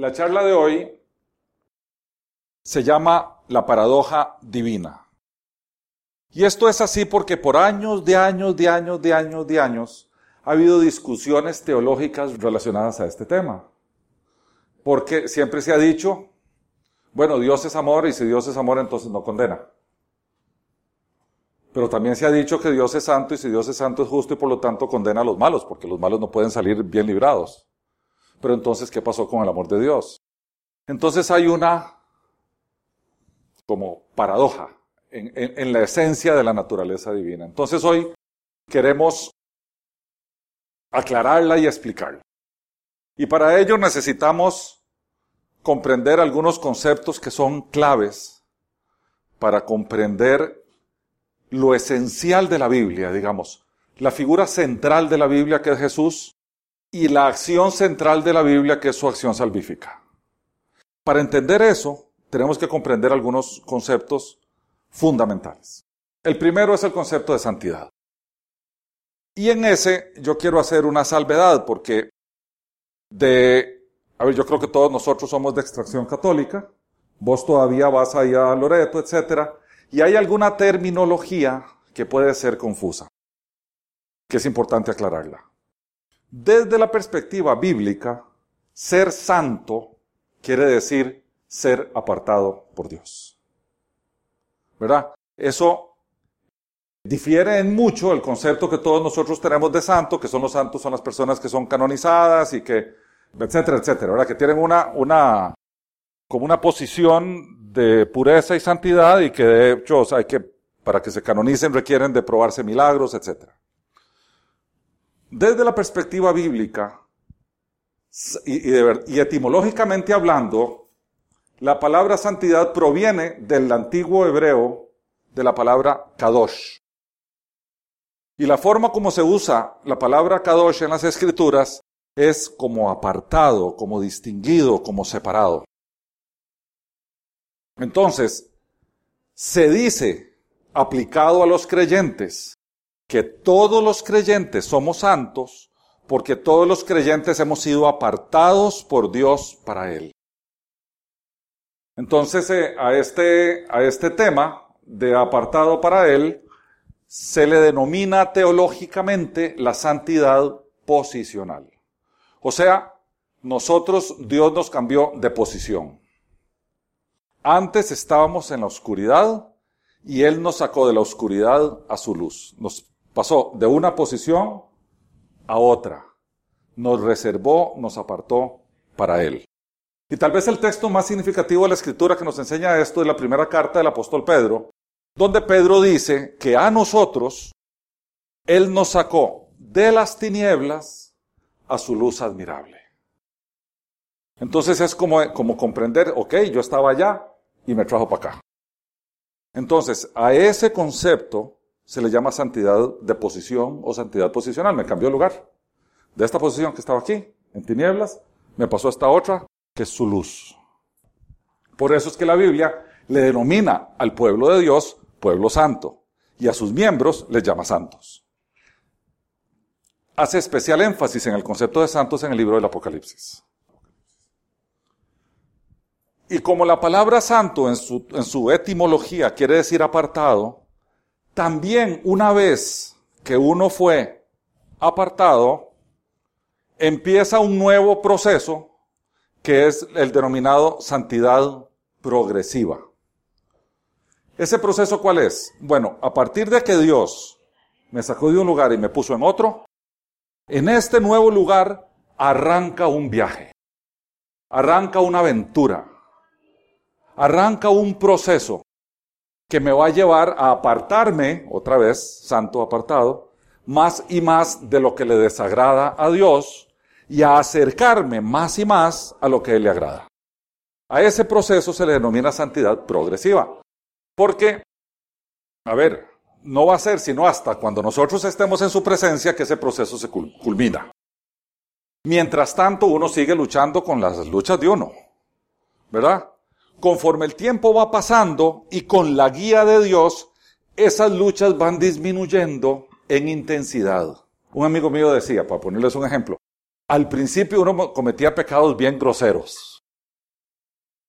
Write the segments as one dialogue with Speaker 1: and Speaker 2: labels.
Speaker 1: la charla de hoy se llama La paradoja divina. Y esto es así porque por años, de años, de años, de años, de años, ha habido discusiones teológicas relacionadas a este tema. Porque siempre se ha dicho, bueno, Dios es amor y si Dios es amor entonces no condena. Pero también se ha dicho que Dios es santo y si Dios es santo es justo y por lo tanto condena a los malos, porque los malos no pueden salir bien librados. Pero entonces, ¿qué pasó con el amor de Dios? Entonces hay una como paradoja en, en la esencia de la naturaleza divina. Entonces hoy queremos aclararla y explicarla. Y para ello necesitamos comprender algunos conceptos que son claves para comprender lo esencial de la Biblia, digamos, la figura central de la Biblia que es Jesús y la acción central de la Biblia que es su acción salvífica. Para entender eso, tenemos que comprender algunos conceptos fundamentales. El primero es el concepto de santidad. Y en ese yo quiero hacer una salvedad porque de, a ver, yo creo que todos nosotros somos de extracción católica, vos todavía vas allá a Loreto, etcétera, y hay alguna terminología que puede ser confusa, que es importante aclararla. Desde la perspectiva bíblica, ser santo quiere decir ser apartado por Dios. ¿Verdad? Eso difiere en mucho el concepto que todos nosotros tenemos de santo, que son los santos, son las personas que son canonizadas y que, etcétera, etcétera, ¿verdad? Que tienen una, una, como una posición de pureza y santidad y que de hecho hay que, para que se canonicen requieren de probarse milagros, etc. Desde la perspectiva bíblica y, etimológicamente hablando, la palabra santidad proviene del antiguo hebreo de la palabra kadosh. Y la forma como se usa la palabra kadosh en las escrituras es como apartado, como distinguido, como separado. Entonces, se dice, aplicado a los creyentes, que todos los creyentes somos santos porque todos los creyentes hemos sido apartados por Dios para Él. Entonces, eh, a, este, a este tema de apartado para Él se le denomina teológicamente la santidad posicional. O sea, nosotros, Dios nos cambió de posición. Antes estábamos en la oscuridad y Él nos sacó de la oscuridad a su luz. Nos pasó de una posición a otra. Nos reservó, nos apartó para Él. Y tal vez el texto más significativo de la escritura que nos enseña esto es la primera carta del apóstol Pedro, donde Pedro dice que a nosotros Él nos sacó de las tinieblas a su luz admirable. Entonces es como, como comprender, ok, yo estaba allá, y me trajo para acá. Entonces, a ese concepto se le llama santidad de posición o santidad posicional. Me cambió lugar. De esta posición que estaba aquí, en tinieblas, me pasó a esta otra, que es su luz. Por eso es que la Biblia le denomina al pueblo de Dios pueblo santo y a sus miembros les llama santos. Hace especial énfasis en el concepto de santos en el libro del Apocalipsis. Y como la palabra santo en su, en su etimología quiere decir apartado, también una vez que uno fue apartado, empieza un nuevo proceso que es el denominado santidad progresiva. ¿Ese proceso cuál es? Bueno, a partir de que Dios me sacó de un lugar y me puso en otro, en este nuevo lugar arranca un viaje, arranca una aventura, arranca un proceso que me va a llevar a apartarme, otra vez, santo apartado, más y más de lo que le desagrada a Dios y a acercarme más y más a lo que le agrada. A ese proceso se le denomina santidad progresiva. Porque, a ver, no va a ser sino hasta cuando nosotros estemos en su presencia que ese proceso se culmina. Mientras tanto, uno sigue luchando con las luchas de uno, ¿verdad? Conforme el tiempo va pasando y con la guía de Dios, esas luchas van disminuyendo en intensidad. Un amigo mío decía, para ponerles un ejemplo, al principio uno cometía pecados bien groseros,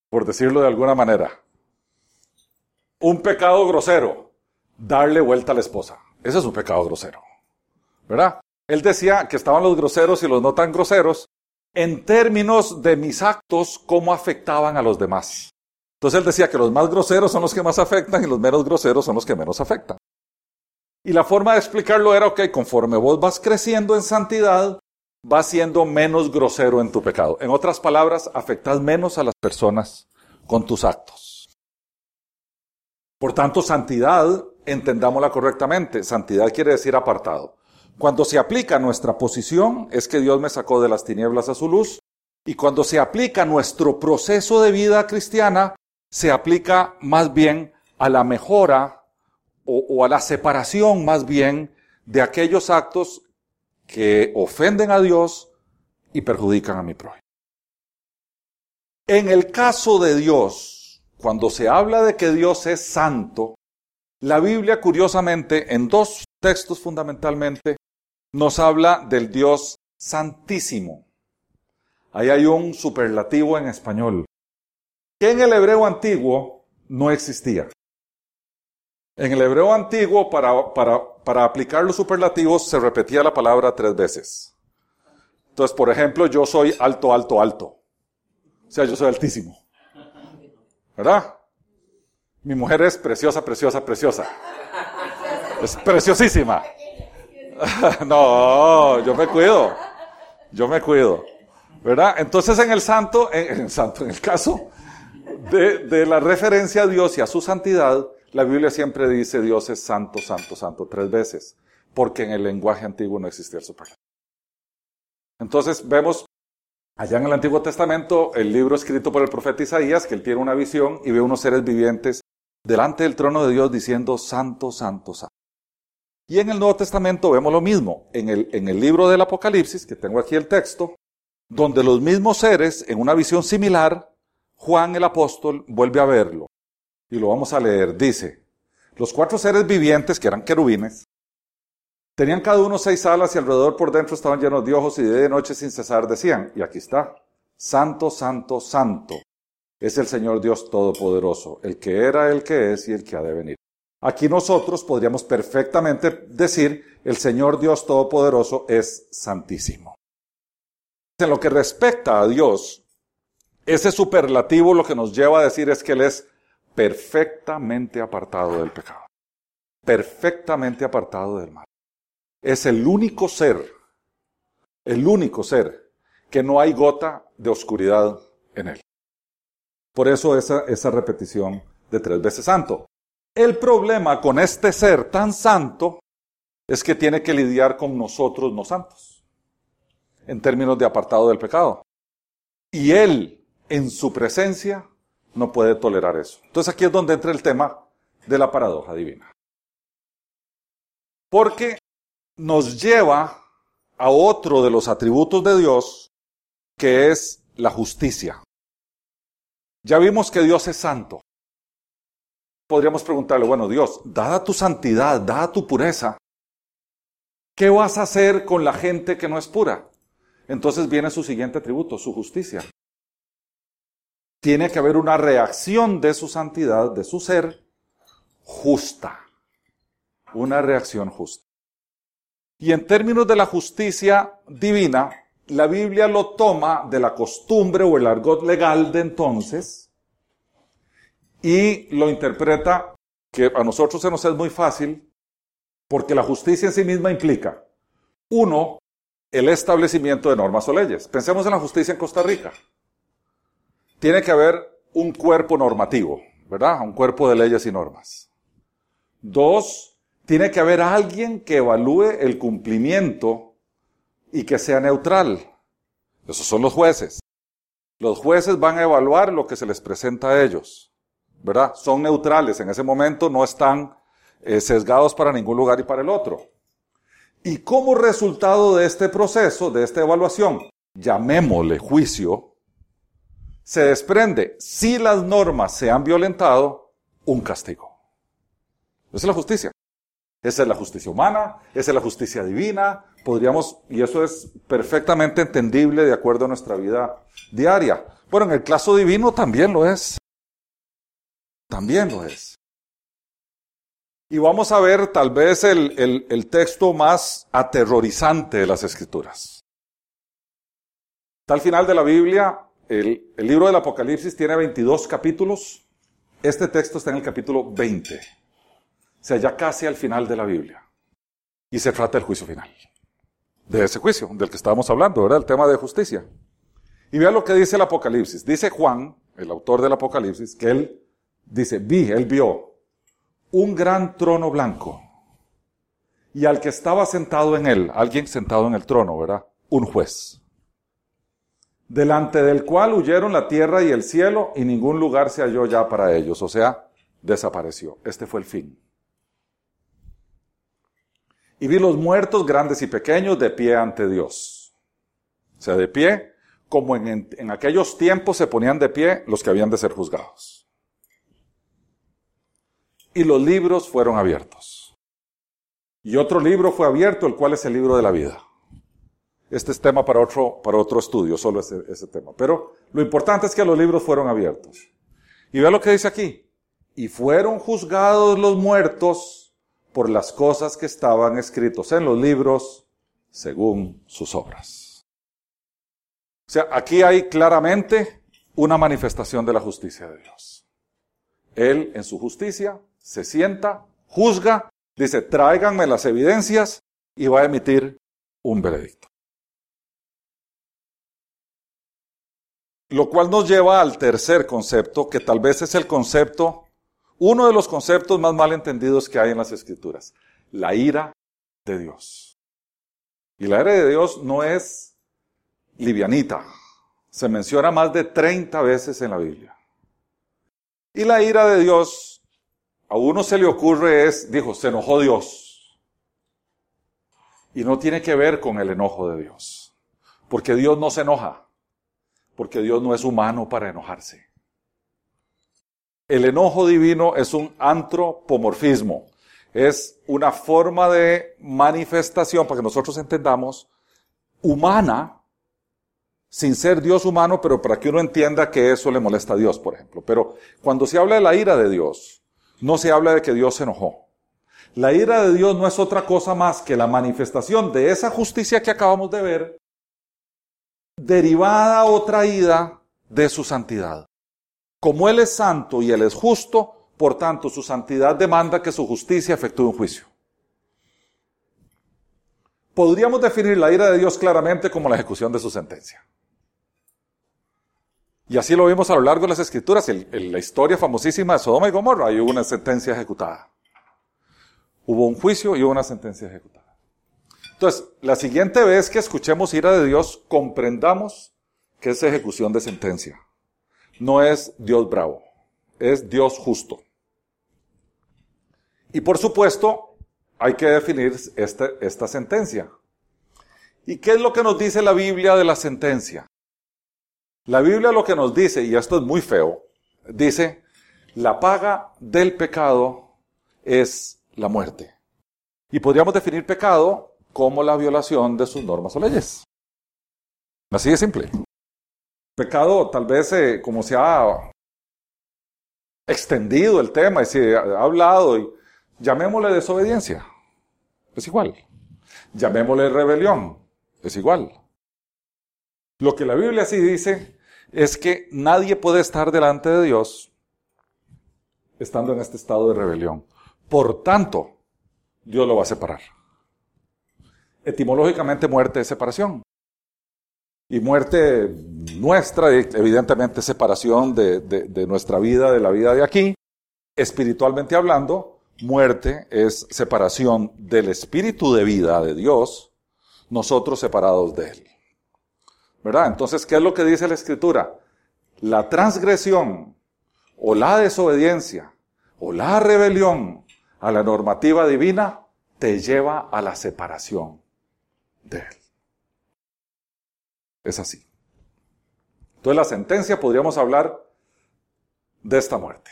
Speaker 1: por decirlo de alguna manera. Un pecado grosero, darle vuelta a la esposa. Ese es un pecado grosero. ¿Verdad? Él decía que estaban los groseros y los no tan groseros en términos de mis actos, cómo afectaban a los demás. Entonces él decía que los más groseros son los que más afectan y los menos groseros son los que menos afectan. Y la forma de explicarlo era, ok, conforme vos vas creciendo en santidad, vas siendo menos grosero en tu pecado. En otras palabras, afectas menos a las personas con tus actos. Por tanto, santidad, entendámosla correctamente, santidad quiere decir apartado. Cuando se aplica nuestra posición es que Dios me sacó de las tinieblas a su luz. Y cuando se aplica nuestro proceso de vida cristiana, se aplica más bien a la mejora o, a la separación más bien de aquellos actos que ofenden a Dios y perjudican a mi prójimo. En el caso de Dios, cuando se habla de que Dios es santo, la Biblia curiosamente en dos textos fundamentalmente nos habla del Dios santísimo. Ahí hay un superlativo en español, que en el hebreo antiguo no existía. En el hebreo antiguo, para, para, aplicar los superlativos, se repetía la palabra tres veces. Entonces, por ejemplo, yo soy alto, alto, alto. O sea, yo soy altísimo. ¿Verdad? Mi mujer es preciosa, preciosa, preciosa. Es preciosísima. no, yo me cuido. Yo me cuido. ¿Verdad? Entonces en el santo, en, el santo, en el caso de, la referencia a Dios y a su santidad, la Biblia siempre dice Dios es santo, santo, santo tres veces, porque en el lenguaje antiguo no existía el superlativo. Entonces vemos allá en el Antiguo Testamento el libro escrito por el profeta Isaías, que él tiene una visión y ve unos seres vivientes delante del trono de Dios diciendo santo, santo, santo. Y en el Nuevo Testamento vemos lo mismo. En el libro del Apocalipsis, que tengo aquí el texto, donde los mismos seres, en una visión similar, Juan el apóstol vuelve a verlo. Y lo vamos a leer. Dice, los cuatro seres vivientes, que eran querubines, tenían cada uno seis alas y alrededor por dentro estaban llenos de ojos y de noche sin cesar decían, y aquí está, Santo, Santo, Santo, es el Señor Dios Todopoderoso, el que era, el que es y el que ha de venir. Aquí nosotros podríamos perfectamente decir, el Señor Dios Todopoderoso es santísimo. En lo que respecta a Dios, ese superlativo lo que nos lleva a decir es que Él es perfectamente apartado del pecado, perfectamente apartado del mal. Es el único ser, el único ser que no hay gota de oscuridad en Él. Por eso esa, esa repetición de tres veces santo. El problema con este ser tan santo es que tiene que lidiar con nosotros no santos, en términos de apartado del pecado. Y él, en su presencia, no puede tolerar eso. Entonces aquí es donde entra el tema de la paradoja divina. Porque nos lleva a otro de los atributos de Dios, que es la justicia. Ya vimos que Dios es santo podríamos preguntarle, bueno, Dios, dada tu santidad, dada tu pureza, ¿qué vas a hacer con la gente que no es pura? Entonces viene su siguiente atributo, su justicia. Tiene que haber una reacción de su santidad, de su ser, justa. Una reacción justa. Y en términos de la justicia divina, la Biblia lo toma de la costumbre o el argot legal de entonces, y lo interpreta que a nosotros se nos es muy fácil porque la justicia en sí misma implica, uno, el establecimiento de normas o leyes. Pensemos en la justicia en Costa Rica. Tiene que haber un cuerpo normativo, ¿verdad? Un cuerpo de leyes y normas. Dos, tiene que haber alguien que evalúe el cumplimiento y que sea neutral. Esos son los jueces. Los jueces van a evaluar lo que se les presenta a ellos. ¿verdad? Son neutrales en ese momento, no están eh, sesgados para ningún lugar y para el otro. Y como resultado de este proceso, de esta evaluación, llamémosle juicio, se desprende, si las normas se han violentado, un castigo. Esa es la justicia. Esa es la justicia humana, esa es la justicia divina, podríamos, y eso es perfectamente entendible de acuerdo a nuestra vida diaria. Bueno, en el caso divino también lo es. También lo es. Y vamos a ver tal vez el, el, texto más aterrorizante de las escrituras. Está al final de la Biblia, el, libro del Apocalipsis tiene 22 capítulos. Este texto está en el capítulo 20. O sea, ya casi al final de la Biblia. Y se trata del juicio final. De ese juicio, del que estábamos hablando, ¿verdad? El tema de justicia. Y vea lo que dice el Apocalipsis. Dice Juan, el autor del Apocalipsis, que él dice, vi, él vio un gran trono blanco y al que estaba sentado en él, alguien sentado en el trono, ¿verdad? Un juez. Delante del cual huyeron la tierra y el cielo y ningún lugar se halló ya para ellos, o sea, desapareció. Este fue el fin. Y vi los muertos grandes y pequeños de pie ante Dios. O sea, de pie, como en, en aquellos tiempos se ponían de pie los que habían de ser juzgados y los libros fueron abiertos. Y otro libro fue abierto, el cual es el libro de la vida. Este es tema para otro, para otro estudio, solo ese, ese tema. Pero lo importante es que los libros fueron abiertos. Y vea lo que dice aquí. Y fueron juzgados los muertos por las cosas que estaban escritos en los libros según sus obras. O sea, aquí hay claramente una manifestación de la justicia de Dios. Él en su justicia se sienta, juzga, dice, tráiganme las evidencias y va a emitir un veredicto. Lo cual nos lleva al tercer concepto, que tal vez es el concepto, uno de los conceptos más mal entendidos que hay en las escrituras, la ira de Dios. Y la ira de Dios no es livianita, se menciona más de 30 veces en la Biblia. Y la ira de Dios a uno se le ocurre es, dijo, se enojó Dios. Y no tiene que ver con el enojo de Dios. Porque Dios no se enoja. Porque Dios no es humano para enojarse. El enojo divino es un antropomorfismo. Es una forma de manifestación, para que nosotros entendamos, humana, sin ser Dios humano, pero para que uno entienda que eso le molesta a Dios, por ejemplo. Pero cuando se habla de la ira de Dios, no se habla de que Dios se enojó. La ira de Dios no es otra cosa más que la manifestación de esa justicia que acabamos de ver, derivada o traída de su santidad. Como Él es santo y Él es justo, por tanto su santidad demanda que su justicia efectúe un juicio. Podríamos definir la ira de Dios claramente como la ejecución de su sentencia. Y así lo vimos a lo largo de las escrituras. En, la historia famosísima de Sodoma y Gomorra hay una sentencia ejecutada. Hubo un juicio y hubo una sentencia ejecutada. Entonces, la siguiente vez que escuchemos ira de Dios, comprendamos que es ejecución de sentencia. No es Dios bravo, es Dios justo. Y por supuesto, hay que definir este, esta sentencia. ¿Y qué es lo que nos dice la Biblia de la sentencia? La Biblia lo que nos dice, y esto es muy feo, dice, la paga del pecado es la muerte. Y podríamos definir pecado como la violación de sus normas o leyes. Así de simple. Pecado, tal vez, eh, como se ha extendido el tema y se ha hablado, y llamémosle desobediencia, es igual. Llamémosle rebelión, es igual. Lo que la Biblia sí dice es que nadie puede estar delante de Dios estando en este estado de rebelión. Por tanto, Dios lo va a separar. Etimológicamente muerte es separación. Y muerte nuestra, evidentemente separación de, de nuestra vida, de la vida de aquí. Espiritualmente hablando, muerte es separación del espíritu de vida de Dios, nosotros separados de Él. ¿Verdad? Entonces, ¿qué es lo que dice la escritura? La transgresión o la desobediencia o la rebelión a la normativa divina te lleva a la separación de Él. Es así. Entonces la sentencia podríamos hablar de esta muerte.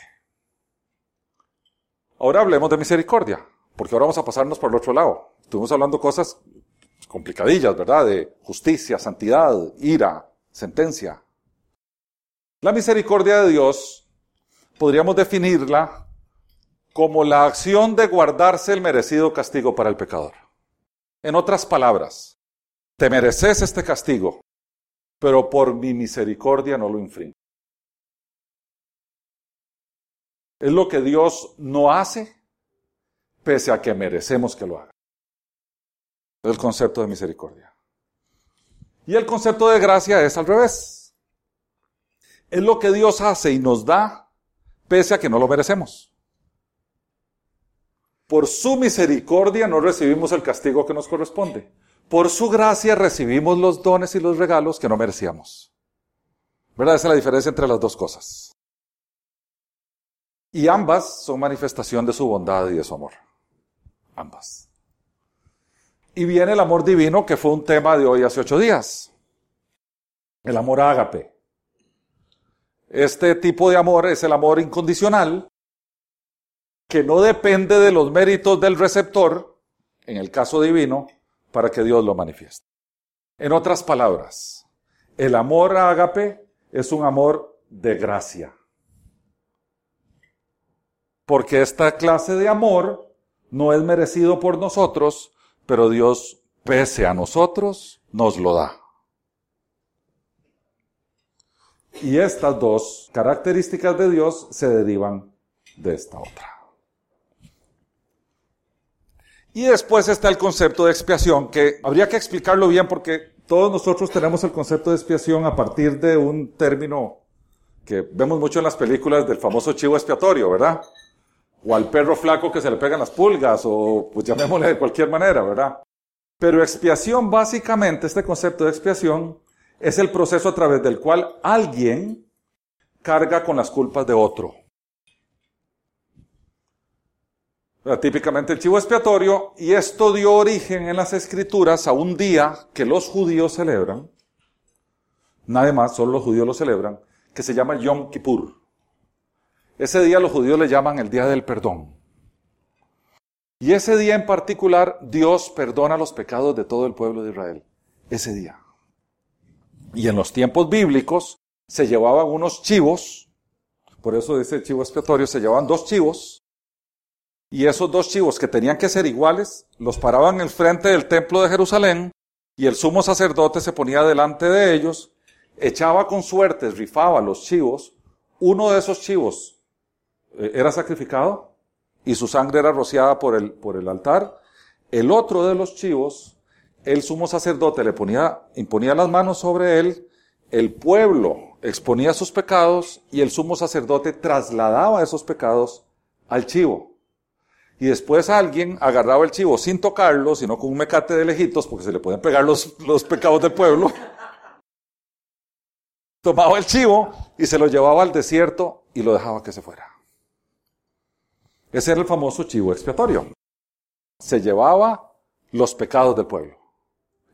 Speaker 1: Ahora hablemos de misericordia, porque ahora vamos a pasarnos por el otro lado. Estuvimos hablando cosas complicadillas, ¿verdad? De justicia, santidad, ira, sentencia. La misericordia de Dios podríamos definirla como la acción de guardarse el merecido castigo para el pecador. En otras palabras, te mereces este castigo, pero por mi misericordia no lo infringo. Es lo que Dios no hace, pese a que merecemos que lo haga. El concepto de misericordia. Y el concepto de gracia es al revés. Es lo que Dios hace y nos da, pese a que no lo merecemos. Por su misericordia no recibimos el castigo que nos corresponde. Por su gracia recibimos los dones y los regalos que no merecíamos. ¿Verdad? Esa es la diferencia entre las dos cosas. Y ambas son manifestación de su bondad y de su amor. Ambas. Y viene el amor divino, que fue un tema de hoy hace ocho días. El amor ágape. Este tipo de amor es el amor incondicional, que no depende de los méritos del receptor, en el caso divino, para que Dios lo manifieste. En otras palabras, el amor ágape es un amor de gracia porque esta clase de amor no es merecido por nosotros, pero Dios, pese a nosotros, nos lo da. Y estas dos características de Dios se derivan de esta otra. Y después está el concepto de expiación, que habría que explicarlo bien porque todos nosotros tenemos el concepto de expiación a partir de un término que vemos mucho en las películas del famoso chivo expiatorio, ¿verdad? o al perro flaco que se le pegan las pulgas, o pues llamémosle de cualquier manera, ¿verdad? Pero expiación, básicamente, este concepto de expiación es el proceso a través del cual alguien carga con las culpas de otro. Típicamente el chivo expiatorio, y esto dio origen en las escrituras a un día que los judíos celebran, nadie más, solo los judíos lo celebran, que se llama Yom Kippur. Ese día los judíos le llaman el día del perdón. Y ese día en particular Dios perdona los pecados de todo el pueblo de Israel. Ese día. Y en los tiempos bíblicos se llevaban unos chivos, por eso dice chivo expiatorio, se llevaban dos chivos, y esos dos chivos que tenían que ser iguales, los paraban en el frente del templo de Jerusalén, y el sumo sacerdote se ponía delante de ellos, echaba con suertes, rifaba los chivos, uno de esos chivos eh, era sacrificado y su sangre era rociada por el, por el altar. El otro de los chivos, el sumo sacerdote le ponía, imponía las manos sobre él, el pueblo exponía sus pecados y el sumo sacerdote trasladaba esos pecados al chivo. Y después alguien agarraba el chivo sin tocarlo, sino con un mecate de lejitos, porque se le pueden pegar los, los pecados del pueblo. Tomaba el chivo y se lo llevaba al desierto y lo dejaba que se fuera. Ese era el famoso chivo expiatorio. Se llevaba los pecados del pueblo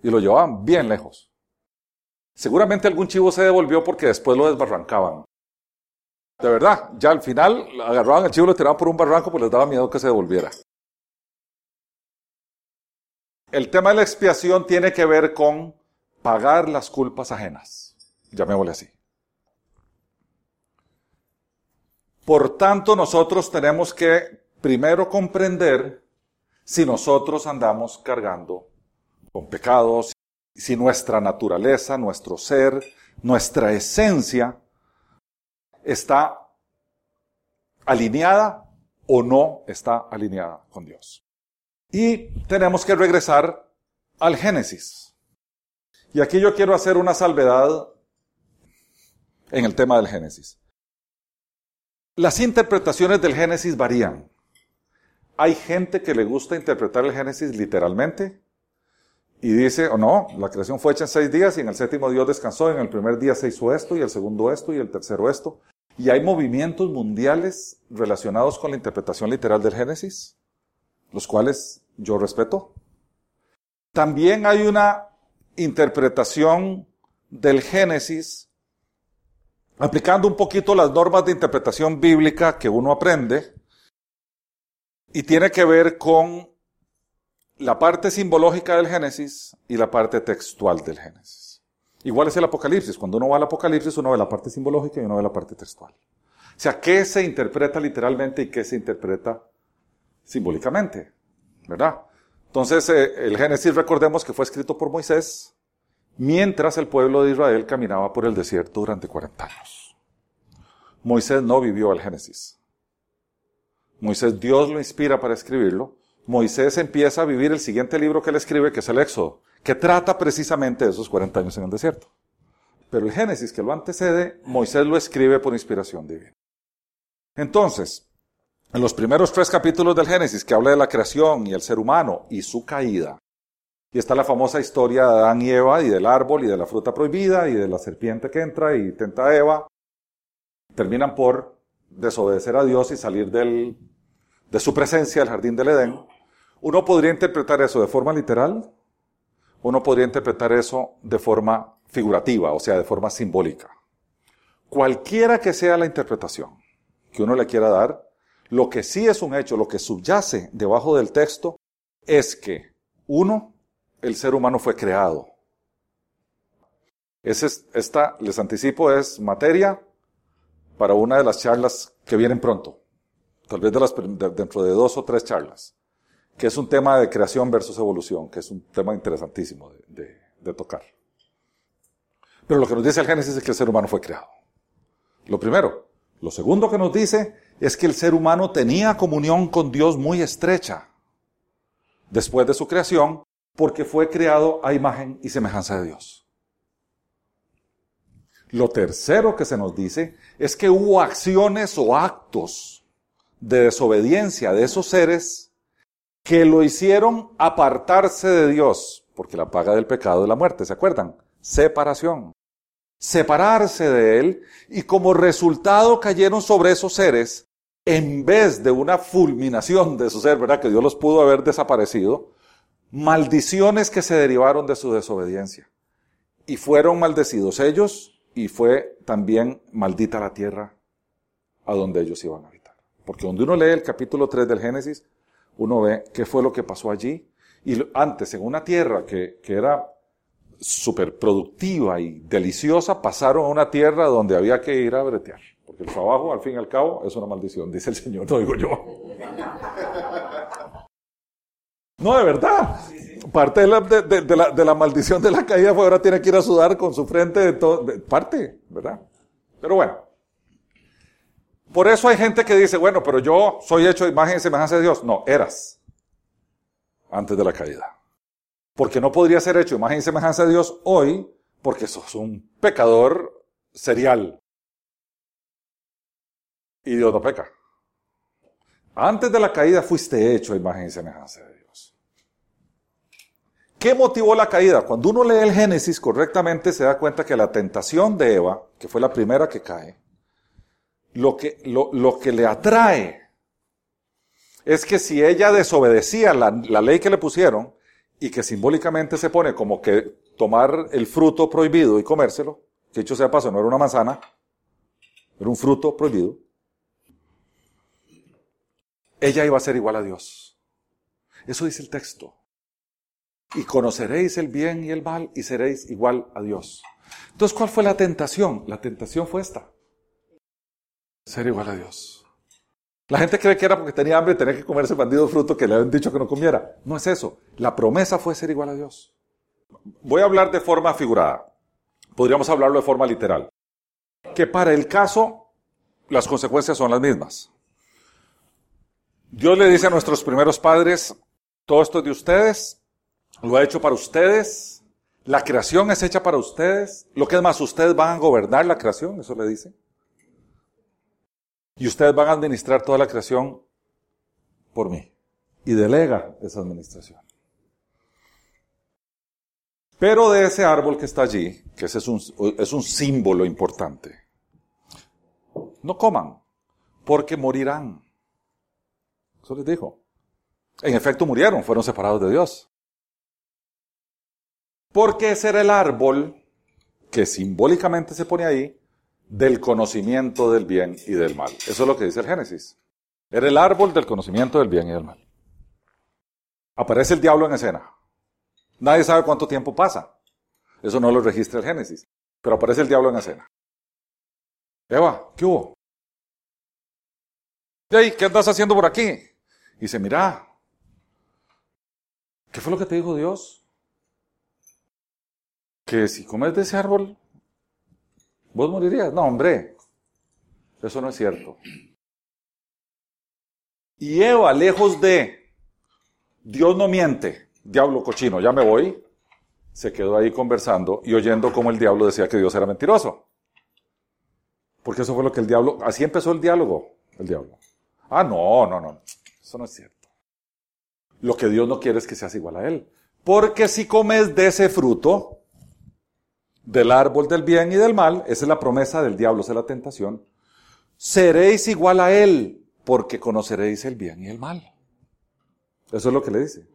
Speaker 1: y lo llevaban bien lejos. Seguramente algún chivo se devolvió porque después lo desbarrancaban. De verdad, ya al final agarraban el chivo y lo tiraban por un barranco porque les daba miedo que se devolviera. El tema de la expiación tiene que ver con pagar las culpas ajenas. Llamémosle así. Por tanto, nosotros tenemos que primero comprender si nosotros andamos cargando con pecados, si nuestra naturaleza, nuestro ser, nuestra esencia está alineada o no está alineada con Dios. Y tenemos que regresar al Génesis. Y aquí yo quiero hacer una salvedad en el tema del Génesis. Las interpretaciones del Génesis varían. Hay gente que le gusta interpretar el Génesis literalmente y dice, o no, la creación fue hecha en seis días y en el séptimo Dios descansó, en el primer día se hizo esto y el segundo esto y el tercero esto. Y hay movimientos mundiales relacionados con la interpretación literal del Génesis, los cuales yo respeto. También hay una interpretación del Génesis aplicando un poquito las normas de interpretación bíblica que uno aprende, y tiene que ver con la parte simbológica del Génesis y la parte textual del Génesis. Igual es el Apocalipsis. Cuando uno va al Apocalipsis, uno ve la parte simbológica y uno ve la parte textual. O sea, ¿qué se interpreta literalmente y qué se interpreta simbólicamente? ¿Verdad? Entonces, eh, el Génesis, recordemos que fue escrito por Moisés mientras el pueblo de Israel caminaba por el desierto durante 40 años. Moisés no vivió el Génesis. Moisés, Dios lo inspira para escribirlo. Moisés empieza a vivir el siguiente libro que él escribe, que es el Éxodo, que trata precisamente de esos 40 años en el desierto. Pero el Génesis que lo antecede, Moisés lo escribe por inspiración divina. Entonces, en los primeros tres capítulos del Génesis, que habla de la creación y el ser humano y su caída, y está la famosa historia de Adán y Eva y del árbol y de la fruta prohibida y de la serpiente que entra y tenta a Eva, terminan por desobedecer a Dios y salir del, de su presencia, del jardín del Edén. Uno podría interpretar eso de forma literal, uno podría interpretar eso de forma figurativa, o sea, de forma simbólica. Cualquiera que sea la interpretación que uno le quiera dar, lo que sí es un hecho, lo que subyace debajo del texto, es que, uno, el ser humano fue creado. esta, les anticipo, es materia para una de las charlas que vienen pronto, tal vez dentro de dos o tres charlas, que es un tema de creación versus evolución, que es un tema interesantísimo de tocar. Pero lo que nos dice el Génesis es que el ser humano fue creado. Lo primero. Lo segundo que nos dice es que el ser humano tenía comunión con Dios muy estrecha después de su creación porque fue creado a imagen y semejanza de Dios. Lo tercero que se nos dice es que hubo acciones o actos de desobediencia de esos seres que lo hicieron apartarse de Dios, porque la paga del pecado es la muerte, ¿se acuerdan? Separación. Separarse de Él y como resultado cayeron sobre esos seres, en vez de una fulminación de su ser, ¿verdad? Que Dios los pudo haber desaparecido, maldiciones que se derivaron de su desobediencia. Y fueron maldecidos ellos y fue también maldita la tierra a donde ellos iban a habitar. Porque donde uno lee el capítulo 3 del Génesis, uno ve qué fue lo que pasó allí. Y antes, en una tierra que, que era súper productiva y deliciosa, pasaron a una tierra donde había que ir a bretear. Porque el trabajo, al fin y al cabo, es una maldición, dice el Señor, no digo yo. No, de verdad. Parte de la, de, la, de la, maldición de la caída fue ahora tiene que ir a sudar con su frente de todo. parte, ¿verdad? Pero bueno. Por eso hay gente que dice, bueno, pero yo soy hecho de imagen y semejanza de Dios. No, eras. Antes de la caída. Porque no podría ser hecho imagen y semejanza de Dios hoy, porque sos un pecador serial. Y Dios no peca. Antes de la caída fuiste hecho imagen y semejanza de Dios. ¿Qué motivó la caída? Cuando uno lee el Génesis correctamente se da cuenta que la tentación de Eva, que fue la primera que cae, lo que, lo, lo que le atrae es que si ella desobedecía la, la ley que le pusieron y que simbólicamente se pone como que tomar el fruto prohibido y comérselo, que dicho sea paso, no era una manzana, era un fruto prohibido, ella iba a ser igual a Dios. Eso dice el texto y conoceréis el bien y el mal y seréis igual a Dios. Entonces, ¿cuál fue la tentación? La tentación fue esta. Ser igual a Dios. La gente cree que era porque tenía hambre tenía que comerse bandido fruto que le habían dicho que no comiera. No es eso. La promesa fue ser igual a Dios. Voy a hablar de forma figurada. Podríamos hablarlo de forma literal. Que para el caso, las consecuencias son las mismas. Dios le dice a nuestros primeros padres, todo esto es de ustedes, lo ha hecho para ustedes. La creación es hecha para ustedes. Lo que es más, ustedes van a gobernar la creación, eso le dice. Y ustedes van a administrar toda la creación por mí. Y delega esa administración. Pero de ese árbol que está allí, que es un, es un símbolo importante, no coman, porque morirán. Eso les dijo. En efecto murieron, fueron separados de Dios. Porque ese era el árbol que simbólicamente se pone ahí del conocimiento del bien y del mal. Eso es lo que dice el Génesis. Era el árbol del conocimiento del bien y del mal. Aparece el diablo en escena. Nadie sabe cuánto tiempo pasa. Eso no lo registra el Génesis. Pero aparece el diablo en escena. Eva, ¿qué hubo? ¿qué andas haciendo por aquí? Y dice, mira, ¿qué fue lo que te dijo Dios? Que si comes de ese árbol, vos morirías. No, hombre, eso no es cierto. Y Eva, lejos de Dios no miente, diablo cochino, ya me voy, se quedó ahí conversando y oyendo cómo el diablo decía que Dios era mentiroso. Porque eso fue lo que el diablo, así empezó el diálogo, el diablo. Ah, no, no, no, eso no es cierto. Lo que Dios no quiere es que seas igual a Él. Porque si comes de ese fruto, del árbol del bien y del mal, esa es la promesa del diablo, esa es la tentación, seréis igual a Él, porque conoceréis el bien y el mal. Eso es lo que le dice.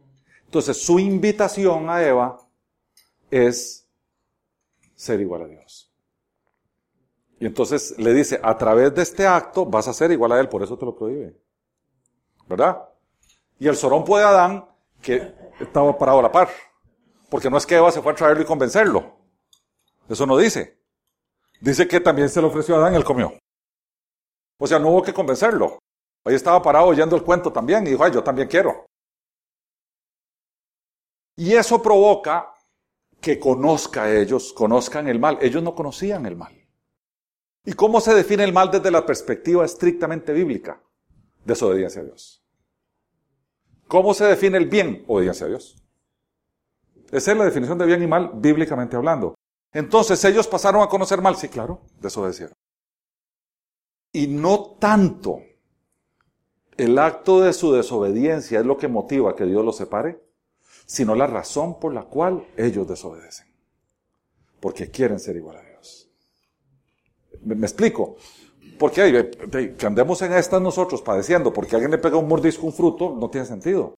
Speaker 1: Entonces, su invitación a Eva es ser igual a Dios. Y entonces le dice, a través de este acto vas a ser igual a Él, por eso te lo prohíbe. ¿Verdad? Y el sorompo de Adán, que estaba parado a la par. Porque no es que Eva se fue a traerlo y convencerlo. Eso no dice. Dice que también se lo ofreció a Adán y él comió. O sea, no hubo que convencerlo. Ahí estaba parado oyendo el cuento también y dijo, ay, yo también quiero. Y eso provoca que conozca a ellos, conozcan el mal. Ellos no conocían el mal. ¿Y cómo se define el mal desde la perspectiva estrictamente bíblica? Desobediencia a Dios. ¿Cómo se define el bien? Obediencia a Dios. Esa es la definición de bien y mal bíblicamente hablando. Entonces ellos pasaron a conocer mal, sí, claro, desobedecieron. Y no tanto el acto de su desobediencia es lo que motiva que Dios los separe, sino la razón por la cual ellos desobedecen. Porque quieren ser igual a Dios. ¿Me, explico? Porque que andemos en estas nosotros padeciendo porque alguien le pega un mordisco un fruto, no tiene sentido.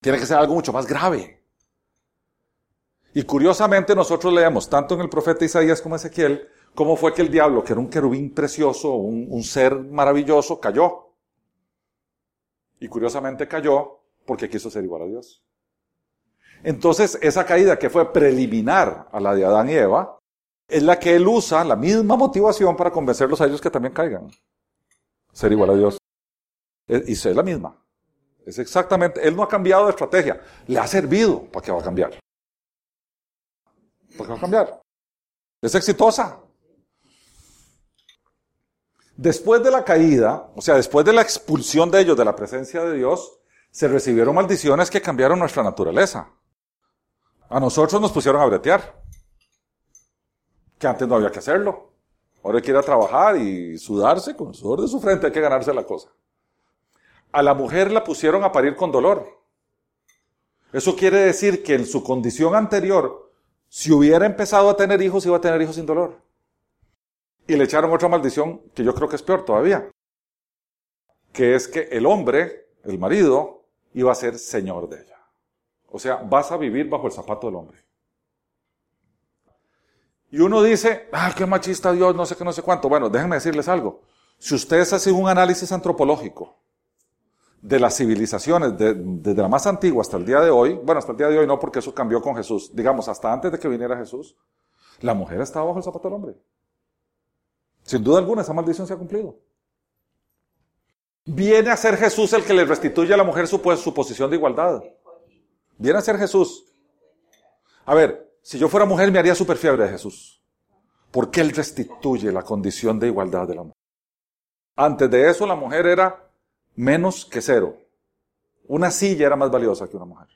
Speaker 1: Tiene que ser algo mucho más grave. Y curiosamente nosotros leemos tanto en el profeta Isaías como Ezequiel, cómo fue que el diablo, que era un querubín precioso, un ser maravilloso, cayó. Y curiosamente cayó porque quiso ser igual a Dios. Entonces, esa caída que fue preliminar a la de Adán y Eva, es la que él usa, la misma motivación para convencerlos a ellos que también caigan. Ser igual a Dios. Y es la misma. Es exactamente, él no ha cambiado de estrategia. Le ha servido para que va a cambiar. ¿Para qué va a cambiar? Es exitosa. Después de la caída, o sea, después de la expulsión de ellos de la presencia de Dios, se recibieron maldiciones que cambiaron nuestra naturaleza. A nosotros nos pusieron a bretear, que antes no había que hacerlo. Ahora hay que ir a trabajar y sudarse con el sudor de su frente, hay que ganarse la cosa. A la mujer la pusieron a parir con dolor. Eso quiere decir que en su condición anterior, si hubiera empezado a tener hijos, iba a tener hijos sin dolor. Y le echaron otra maldición que yo creo que es peor todavía, que es que el hombre, el marido, iba a ser señor de ella. O sea, vas a vivir bajo el zapato del hombre. Y uno dice, ah, qué machista Dios, no sé qué, no sé cuánto. Bueno, déjenme decirles algo. Si ustedes hacen un análisis antropológico de las civilizaciones, desde la más antigua hasta el día de hoy, bueno, hasta el día de hoy no, porque eso cambió con Jesús, digamos, hasta antes de que viniera Jesús, la mujer estaba bajo el zapato del hombre. Sin duda alguna, esa maldición se ha cumplido. Viene a ser Jesús el que le restituye a la mujer su, pues, su posición de igualdad. Viene a ser Jesús. A ver, si yo fuera mujer me haría super fiebre de Jesús. Porque Él restituye la condición de igualdad de la mujer. Antes de eso la mujer era menos que cero. Una silla era más valiosa que una mujer.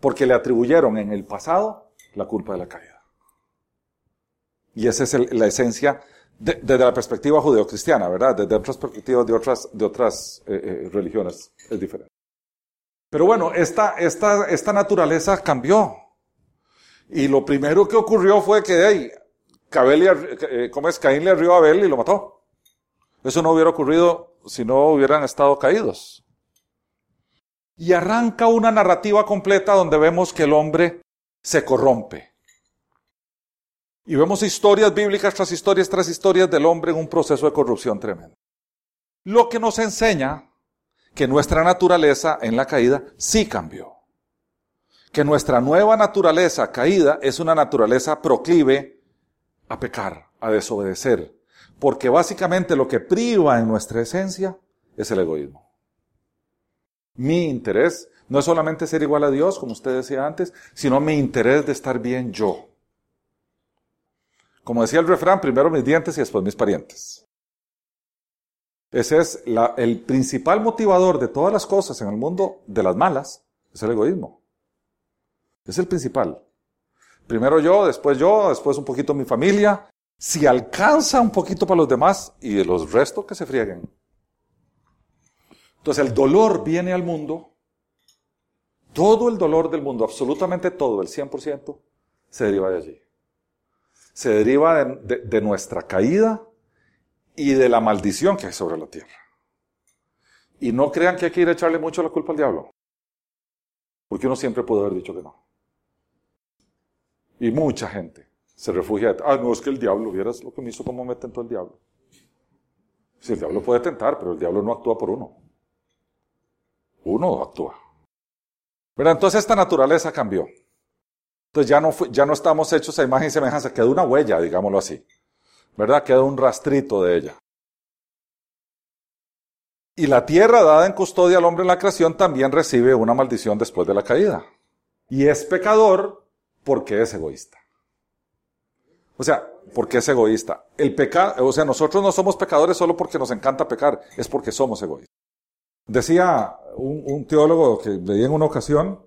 Speaker 1: Porque le atribuyeron en el pasado la culpa de la caída. Y esa es la esencia desde la perspectiva judeocristiana, ¿verdad? Desde otras perspectivas de otras, de otras eh, eh, religiones es diferente. Pero bueno, esta, esta, esta naturaleza cambió. Y lo primero que ocurrió fue que, hey, eh, ¿cómo es? Caín le arrió a Abel y lo mató. Eso no hubiera ocurrido si no hubieran estado caídos. Y arranca una narrativa completa donde vemos que el hombre se corrompe. Y vemos historias bíblicas tras historias tras historias del hombre en un proceso de corrupción tremendo. Lo que nos enseña que nuestra naturaleza en la caída sí cambió. que nuestra nueva naturaleza caída es una naturaleza proclive a pecar, a desobedecer, porque básicamente lo que priva en nuestra esencia es el egoísmo. Mi interés no es solamente ser igual a Dios, como usted decía antes, sino mi interés de estar bien yo. Como decía el refrán, primero mis dientes y después mis parientes. Ese es el principal motivador de todas las cosas en el mundo de las malas, es el egoísmo. Es el principal. Primero yo, después yo, después un poquito mi familia. Si alcanza un poquito para los demás y de los restos que se frieguen. Entonces el dolor viene al mundo. Todo el dolor del mundo, absolutamente todo, el 100%, se deriva de allí se deriva de, nuestra caída y de la maldición que hay sobre la tierra. Y no crean que hay que ir a echarle mucho la culpa al diablo. Porque uno siempre puede haber dicho que no. Y mucha gente se refugia. Ah, no, es que el diablo, vieras lo que me hizo, cómo me tentó el diablo. Si el diablo puede tentar, pero el diablo no actúa por uno. Uno actúa. Pero entonces esta naturaleza cambió. Entonces ya no, ya no estamos hechos a imagen y semejanza, quedó una huella, digámoslo así. ¿Verdad? Quedó un rastrito de ella. Y la tierra dada en custodia al hombre en la creación también recibe una maldición después de la caída. Y es pecador porque es egoísta. O sea, porque es egoísta. El pecado, o sea, nosotros no somos pecadores solo porque nos encanta pecar, es porque somos egoístas. Decía un, teólogo que leí en una ocasión,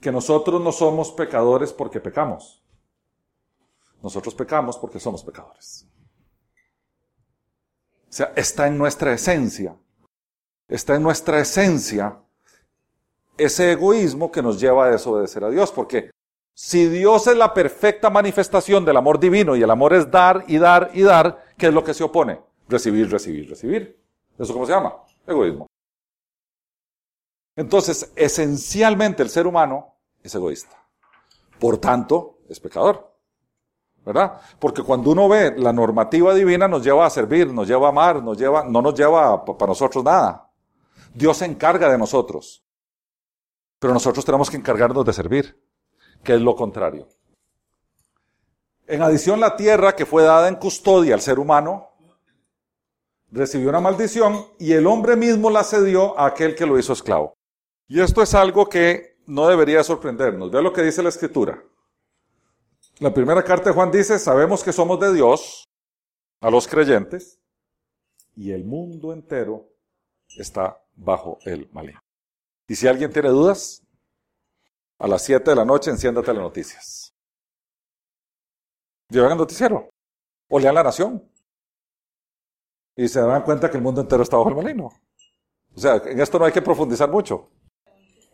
Speaker 1: que nosotros no somos pecadores porque pecamos. Nosotros pecamos porque somos pecadores. O sea, está en nuestra esencia. Está en nuestra esencia ese egoísmo que nos lleva a desobedecer a Dios. Porque si Dios es la perfecta manifestación del amor divino y el amor es dar y dar y dar, ¿qué es lo que se opone? Recibir, recibir, recibir. ¿Eso cómo se llama? Egoísmo. Entonces, esencialmente el ser humano es egoísta. Por tanto, es pecador. ¿Verdad? Porque cuando uno ve la normativa divina nos lleva a servir, nos lleva a amar, nos lleva, no nos lleva para nosotros nada. Dios se encarga de nosotros. Pero nosotros tenemos que encargarnos de servir, que es lo contrario. En adición, la tierra que fue dada en custodia al ser humano recibió una maldición y el hombre mismo la cedió a aquel que lo hizo esclavo. Y esto es algo que no debería sorprendernos. Vea lo que dice la escritura. La primera carta de Juan dice, sabemos que somos de Dios, a los creyentes, y el mundo entero está bajo el maligno. Y si alguien tiene dudas, a las 7 de la noche enciéndate las noticias. Llevan el noticiero. O lean la nación. Y se dan cuenta que el mundo entero está bajo el maligno. O sea, en esto no hay que profundizar mucho.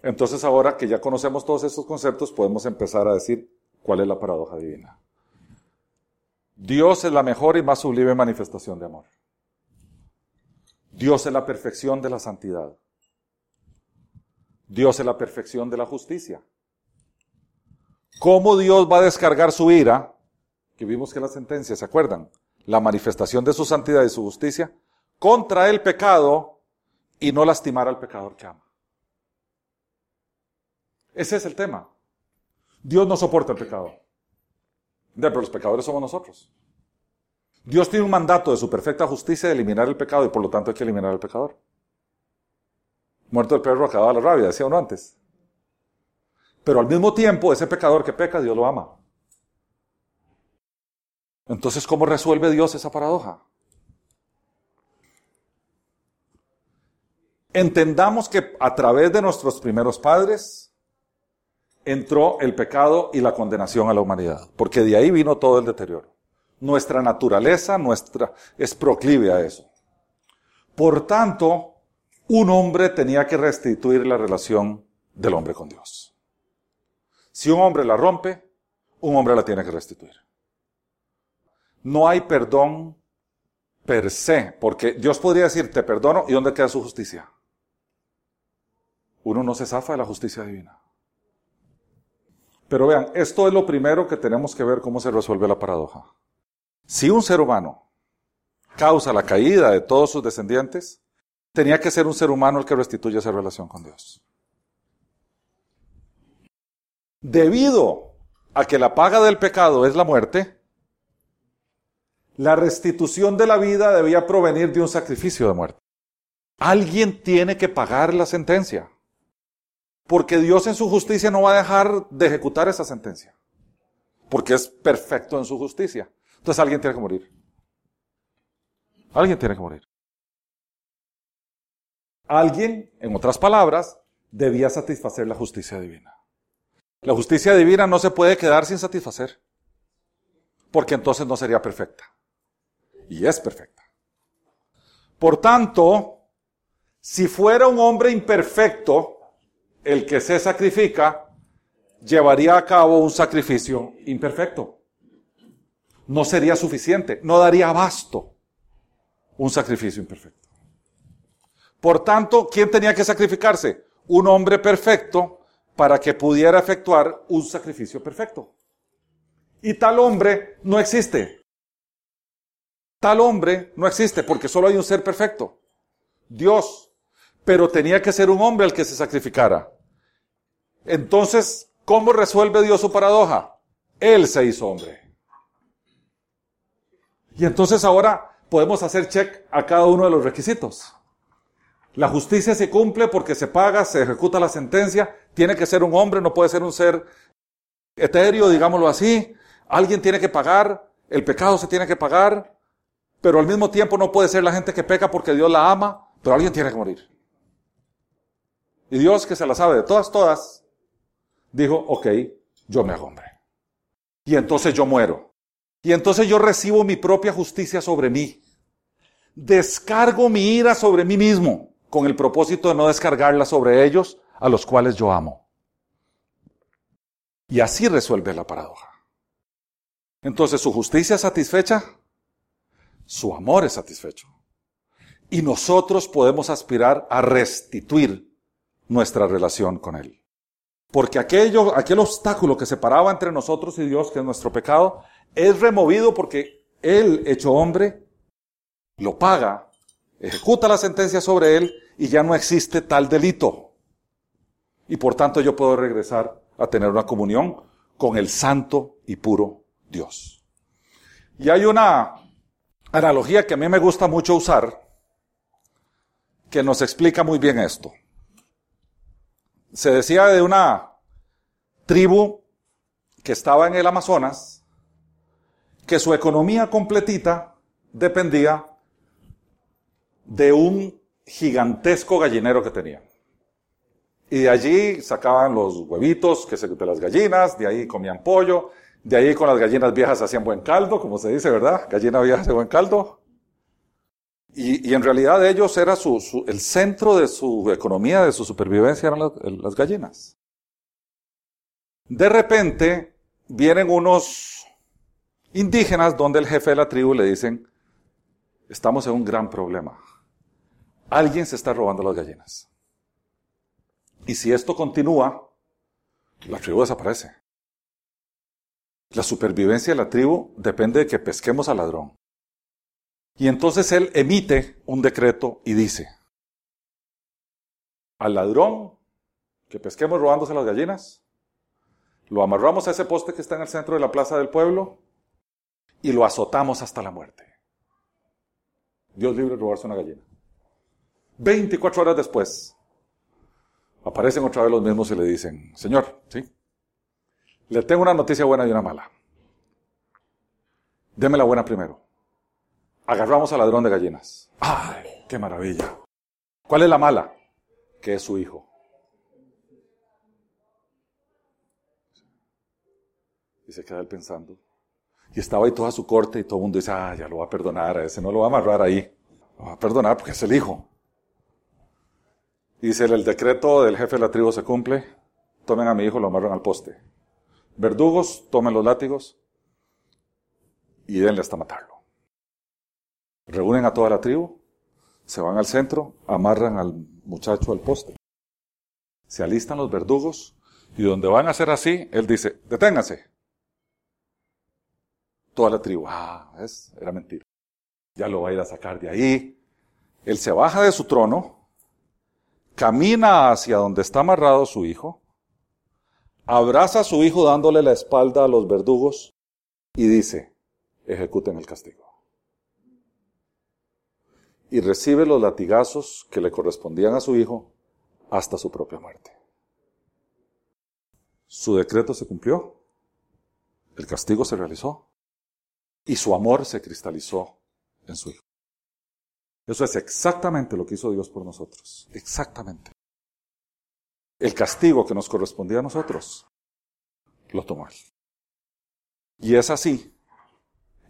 Speaker 1: Entonces ahora que ya conocemos todos estos conceptos, podemos empezar a decir cuál es la paradoja divina. Dios es la mejor y más sublime manifestación de amor. Dios es la perfección de la santidad. Dios es la perfección de la justicia. ¿Cómo Dios va a descargar su ira? Que vimos que la sentencia, ¿se acuerdan? La manifestación de su santidad y su justicia contra el pecado y no lastimar al pecador que ama. Ese es el tema. Dios no soporta el pecado. Pero los pecadores somos nosotros. Dios tiene un mandato de su perfecta justicia de eliminar el pecado y por lo tanto hay que eliminar al pecador. Muerto el perro acaba la rabia, decía uno antes. Pero al mismo tiempo, ese pecador que peca, Dios lo ama. Entonces, ¿cómo resuelve Dios esa paradoja? Entendamos que a través de nuestros primeros padres, entró el pecado y la condenación a la humanidad, porque de ahí vino todo el deterioro. Nuestra naturaleza nuestra, es proclive a eso. Por tanto, un hombre tenía que restituir la relación del hombre con Dios. Si un hombre la rompe, un hombre la tiene que restituir. No hay perdón per se, porque Dios podría decir, te perdono, ¿y dónde queda su justicia? Uno no se zafa de la justicia divina. Pero vean, esto es lo primero que tenemos que ver cómo se resuelve la paradoja. Si un ser humano causa la caída de todos sus descendientes, tenía que ser un ser humano el que restituya esa relación con Dios. Debido a que la paga del pecado es la muerte, la restitución de la vida debía provenir de un sacrificio de muerte. Alguien tiene que pagar la sentencia. Porque Dios en su justicia no va a dejar de ejecutar esa sentencia. Porque es perfecto en su justicia. Entonces alguien tiene que morir. Alguien tiene que morir. Alguien, en otras palabras, debía satisfacer la justicia divina. La justicia divina no se puede quedar sin satisfacer. Porque entonces no sería perfecta y es perfecta. Por tanto, si fuera un hombre imperfecto el que se sacrifica, llevaría a cabo un sacrificio imperfecto. No sería suficiente, no daría abasto un sacrificio imperfecto. Por tanto, ¿quién tenía que sacrificarse? Un hombre perfecto para que pudiera efectuar un sacrificio perfecto. Y tal hombre no existe. Tal hombre no existe porque solo hay un ser perfecto, Dios. Pero tenía que ser un hombre el que se sacrificara. Entonces, ¿cómo resuelve Dios su paradoja? Él se hizo hombre. Y entonces ahora podemos hacer check a cada uno de los requisitos. La justicia se cumple porque se paga, se ejecuta la sentencia, tiene que ser un hombre, no puede ser un ser etéreo, digámoslo así. Alguien tiene que pagar, el pecado se tiene que pagar, pero al mismo tiempo no puede ser la gente que peca porque Dios la ama, pero alguien tiene que morir. Y Dios, que se la sabe de todas, todas, dijo, ok, yo me hago hombre. Y entonces yo muero. Y entonces yo recibo mi propia justicia sobre mí. Descargo mi ira sobre mí mismo con el propósito de no descargarla sobre ellos a los cuales yo amo. Y así resuelve la paradoja. Entonces su justicia satisfecha su amor es satisfecho. Y nosotros podemos aspirar a restituir nuestra relación con Él. Porque aquello, aquel obstáculo que separaba entre nosotros y Dios, que es nuestro pecado, es removido porque Él, hecho hombre, lo paga, ejecuta la sentencia sobre Él y ya no existe tal delito. Y por tanto yo puedo regresar a tener una comunión con el santo y puro Dios. Y hay una analogía que a mí me gusta mucho usar, que nos explica muy bien esto. Se decía de una tribu que estaba en el Amazonas, que su economía completita dependía de un gigantesco gallinero que tenía. Y de allí sacaban los huevitos que se, de las gallinas, de ahí comían pollo, de ahí con las gallinas viejas hacían buen caldo, como se dice, ¿verdad? Gallina vieja hace buen caldo. Y, en realidad ellos era su, el centro de su economía, de su supervivencia eran las, las gallinas. De repente vienen unos indígenas donde el jefe de la tribu le dicen, estamos en un gran problema. Alguien se está robando las gallinas. Y si esto continúa, la tribu desaparece. La supervivencia de la tribu depende de que pesquemos al ladrón. Y entonces él emite un decreto y dice, al ladrón que pesquemos robándose las gallinas, lo amarramos a ese poste que está en el centro de la plaza del pueblo y lo azotamos hasta la muerte. Dios libre de robarse una gallina. 24 horas después, aparecen otra vez los mismos y le dicen, Señor, ¿sí? Le tengo una noticia buena y una mala. Deme la buena primero. Agarramos al ladrón de gallinas. ¡Ay, qué maravilla! ¿Cuál es la mala? Que es su hijo. Y se queda él pensando. Y estaba ahí toda su corte y todo el mundo dice, ah, ya lo va a perdonar, a ese no lo va a amarrar ahí. Lo va a perdonar porque es el hijo. Dice, el decreto del jefe de la tribu se cumple, tomen a mi hijo, lo amarran al poste. Verdugos, tomen los látigos y denle hasta matarlo. Reúnen a toda la tribu, se van al centro, amarran al muchacho al poste. Se alistan los verdugos y donde van a hacer así, él dice, deténganse. Toda la tribu, ah, es, era mentira. Ya lo va a ir a sacar de ahí. Él se baja de su trono, camina hacia donde está amarrado su hijo, abraza a su hijo dándole la espalda a los verdugos y dice, ejecuten el castigo. Y recibe los latigazos que le correspondían a su hijo hasta su propia muerte. Su decreto se cumplió, el castigo se realizó y su amor se cristalizó en su hijo. Eso es exactamente lo que hizo Dios por nosotros. Exactamente. El castigo que nos correspondía a nosotros lo tomó Él. Y es así,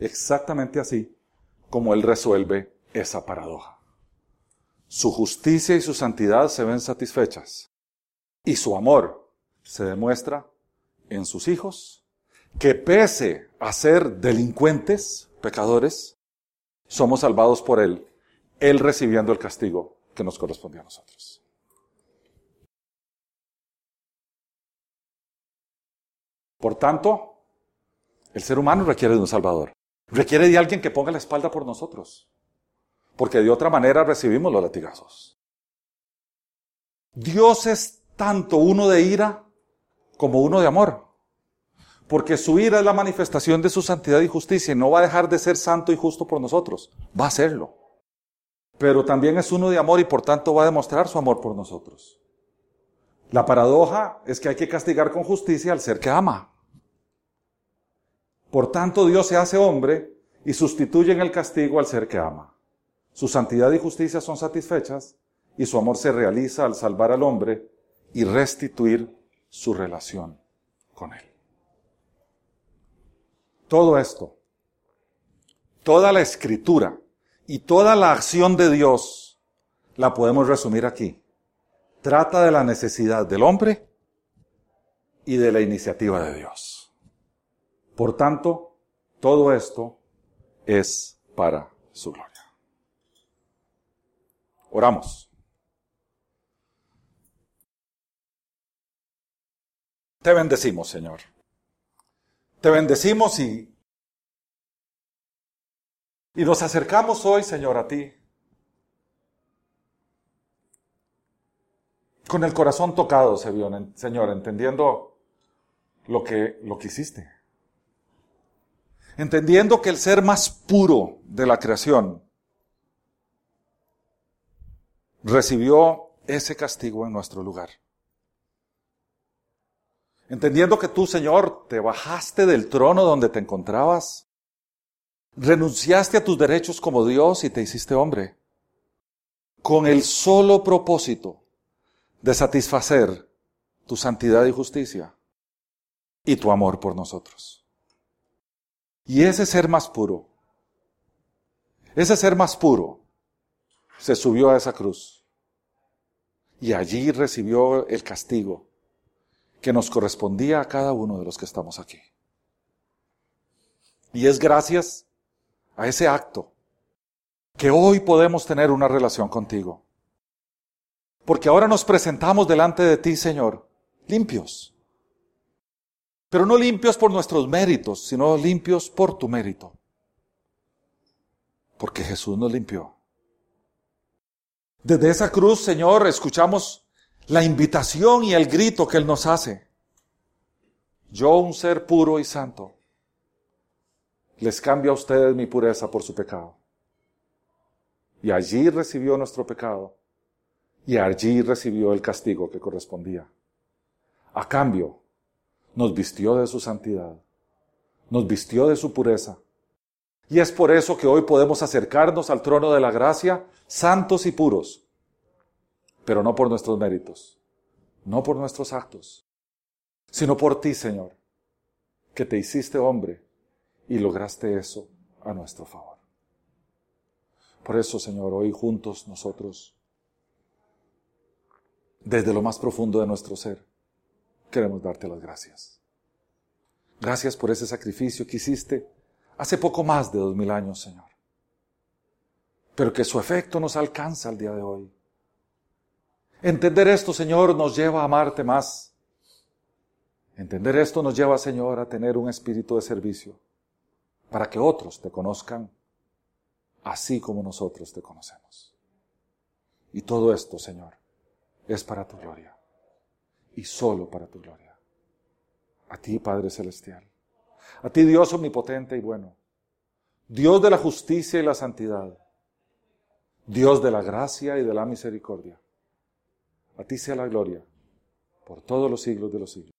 Speaker 1: exactamente así, como Él resuelve esa paradoja. Su justicia y su santidad se ven satisfechas y su amor se demuestra en sus hijos, que pese a ser delincuentes, pecadores, somos salvados por Él él recibiendo el castigo que nos correspondía a nosotros. Por tanto, el ser humano requiere de un Salvador. Requiere de alguien que ponga la espalda por nosotros. Porque de otra manera recibimos los latigazos. Dios es tanto uno de ira como uno de amor. Porque su ira es la manifestación de su santidad y justicia y no va a dejar de ser santo y justo por nosotros. Va a serlo pero también es uno de amor y por tanto va a demostrar su amor por nosotros. La paradoja es que hay que castigar con justicia al ser que ama. Por tanto, Dios se hace hombre y sustituye en el castigo al ser que ama. Su santidad y justicia son satisfechas y su amor se realiza al salvar al hombre y restituir su relación con él. Todo esto, toda la escritura, y toda la acción de Dios la podemos resumir aquí. Trata de la necesidad del hombre y de la iniciativa de Dios. Por tanto, todo esto es para su gloria. Oramos. Te bendecimos, Señor. Te bendecimos y y nos acercamos hoy, Señor, a ti. Con el corazón tocado, Señor, entendiendo lo que, lo que hiciste. Entendiendo que el ser más puro de la creación recibió ese castigo en nuestro lugar. Entendiendo que tú, Señor, te bajaste del trono donde te encontrabas Renunciaste a tus derechos como Dios y te hiciste hombre, con el solo propósito de satisfacer tu santidad y justicia y tu amor por nosotros. Y ese ser más puro, ese ser más puro, se subió a esa cruz y allí recibió el castigo que nos correspondía a cada uno de los que estamos aquí. Y es gracias a ese acto, que hoy podemos tener una relación contigo. Porque ahora nos presentamos delante de ti, Señor, limpios. Pero no limpios por nuestros méritos, sino limpios por tu mérito. Porque Jesús nos limpió. Desde esa cruz, Señor, escuchamos la invitación y el grito que Él nos hace. Yo, un ser puro y santo, les cambia a ustedes mi pureza por su pecado. Y allí recibió nuestro pecado. Y allí recibió el castigo que correspondía. A cambio, nos vistió de su santidad. Nos vistió de su pureza. Y es por eso que hoy podemos acercarnos al trono de la gracia santos y puros. Pero no por nuestros méritos, no por nuestros actos, sino por ti, Señor, que te hiciste hombre y lograste eso a nuestro favor. Por eso, Señor, hoy juntos nosotros, desde lo más profundo de nuestro ser, queremos darte las gracias. Gracias por ese sacrificio que hiciste hace poco más de dos mil años, Señor. Pero que su efecto nos alcanza al día de hoy. Entender esto, Señor, nos lleva a amarte más. Entender esto nos lleva, Señor, a tener un espíritu de servicio para que otros te conozcan así como nosotros te conocemos. Y todo esto, Señor, es para tu gloria y solo para tu gloria. A ti, Padre Celestial. A ti, Dios omnipotente y bueno. Dios de la justicia y la santidad. Dios de la gracia y de la misericordia. A ti sea la gloria por todos los siglos de los siglos.